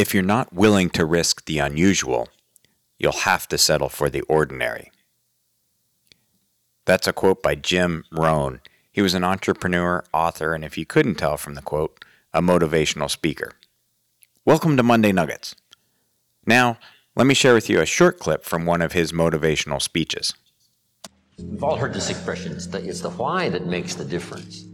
If you're not willing to risk the unusual, you'll have to settle for the ordinary. That's a quote by Jim Rohn. He was an entrepreneur, author, and if you couldn't tell from the quote, a motivational speaker. Welcome to Monday Nuggets. Now, let me share with you a short clip from one of his motivational speeches. We've all heard this expression it's the, it's the why that makes the difference.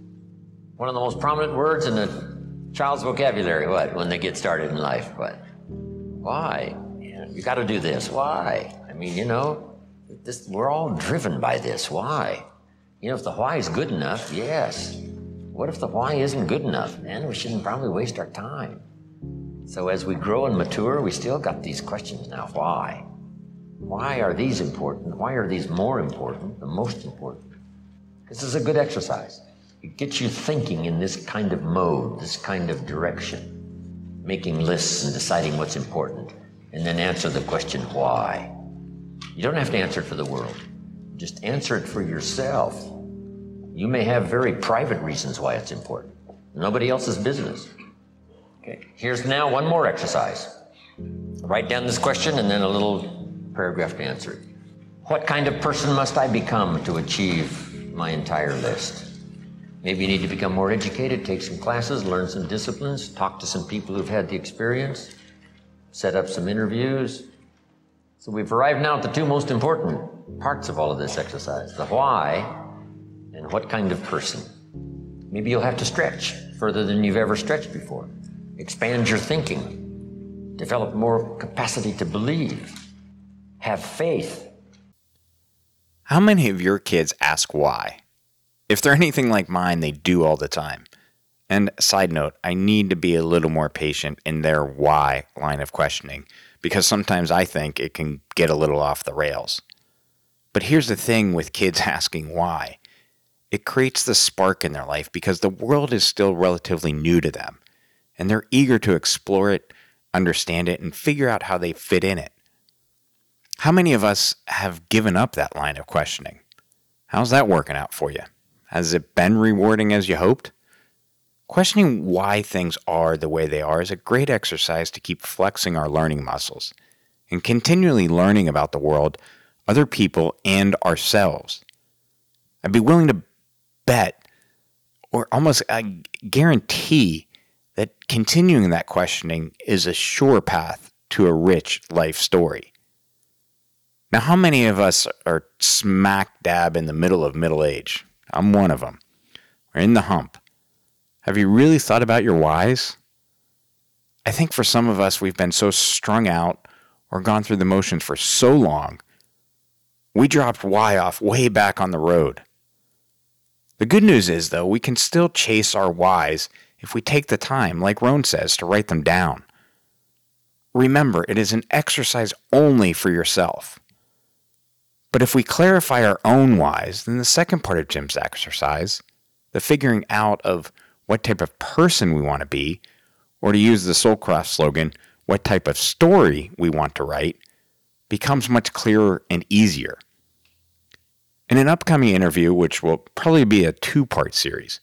One of the most prominent words in a child's vocabulary, what, when they get started in life? but Why? You got to do this. Why? I mean, you know, this, we're all driven by this. Why? You know, if the why is good enough, yes. What if the why isn't good enough? Then we shouldn't probably waste our time. So as we grow and mature, we still got these questions now. Why? Why are these important? Why are these more important, the most important? This is a good exercise. It gets you thinking in this kind of mode, this kind of direction, making lists and deciding what's important, and then answer the question, why? You don't have to answer it for the world. Just answer it for yourself. You may have very private reasons why it's important. Nobody else's business. Okay. Here's now one more exercise. Write down this question and then a little paragraph to answer it. What kind of person must I become to achieve my entire list? Maybe you need to become more educated, take some classes, learn some disciplines, talk to some people who've had the experience, set up some interviews. So we've arrived now at the two most important parts of all of this exercise the why and what kind of person. Maybe you'll have to stretch further than you've ever stretched before expand your thinking, develop more capacity to believe, have faith. How many of your kids ask why? If they're anything like mine, they do all the time. And side note, I need to be a little more patient in their why line of questioning because sometimes I think it can get a little off the rails. But here's the thing with kids asking why it creates the spark in their life because the world is still relatively new to them and they're eager to explore it, understand it, and figure out how they fit in it. How many of us have given up that line of questioning? How's that working out for you? Has it been rewarding as you hoped? Questioning why things are the way they are is a great exercise to keep flexing our learning muscles and continually learning about the world, other people, and ourselves. I'd be willing to bet or almost uh, guarantee that continuing that questioning is a sure path to a rich life story. Now, how many of us are smack dab in the middle of middle age? I'm one of them. We're in the hump. Have you really thought about your whys? I think for some of us, we've been so strung out or gone through the motions for so long, we dropped why off way back on the road. The good news is, though, we can still chase our whys if we take the time, like Rohn says, to write them down. Remember, it is an exercise only for yourself. But if we clarify our own whys, then the second part of Jim's exercise, the figuring out of what type of person we want to be, or to use the Soulcraft slogan, what type of story we want to write, becomes much clearer and easier. In an upcoming interview, which will probably be a two part series,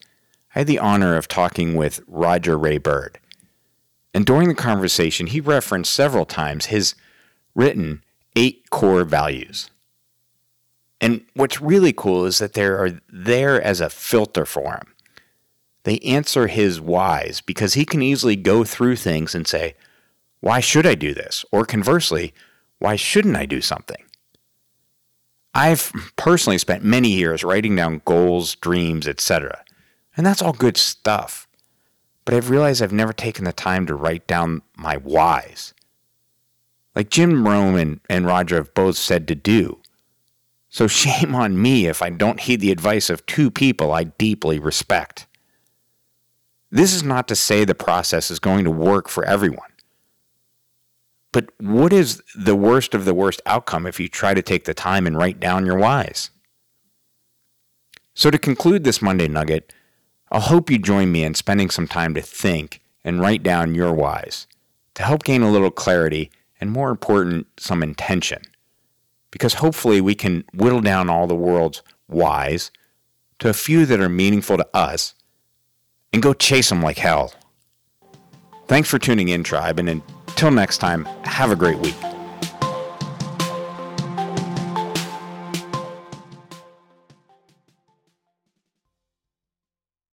I had the honor of talking with Roger Ray Bird. And during the conversation, he referenced several times his written eight core values. And what's really cool is that they are there as a filter for him. They answer his whys because he can easily go through things and say, why should I do this? Or conversely, why shouldn't I do something? I've personally spent many years writing down goals, dreams, etc. And that's all good stuff. But I've realized I've never taken the time to write down my whys. Like Jim Rohn and, and Roger have both said to do. So shame on me if I don't heed the advice of two people I deeply respect. This is not to say the process is going to work for everyone. But what is the worst of the worst outcome if you try to take the time and write down your whys? So, to conclude this Monday Nugget, I'll hope you join me in spending some time to think and write down your whys to help gain a little clarity and, more important, some intention. Because hopefully we can whittle down all the world's whys to a few that are meaningful to us and go chase them like hell. Thanks for tuning in, Tribe, and until next time, have a great week.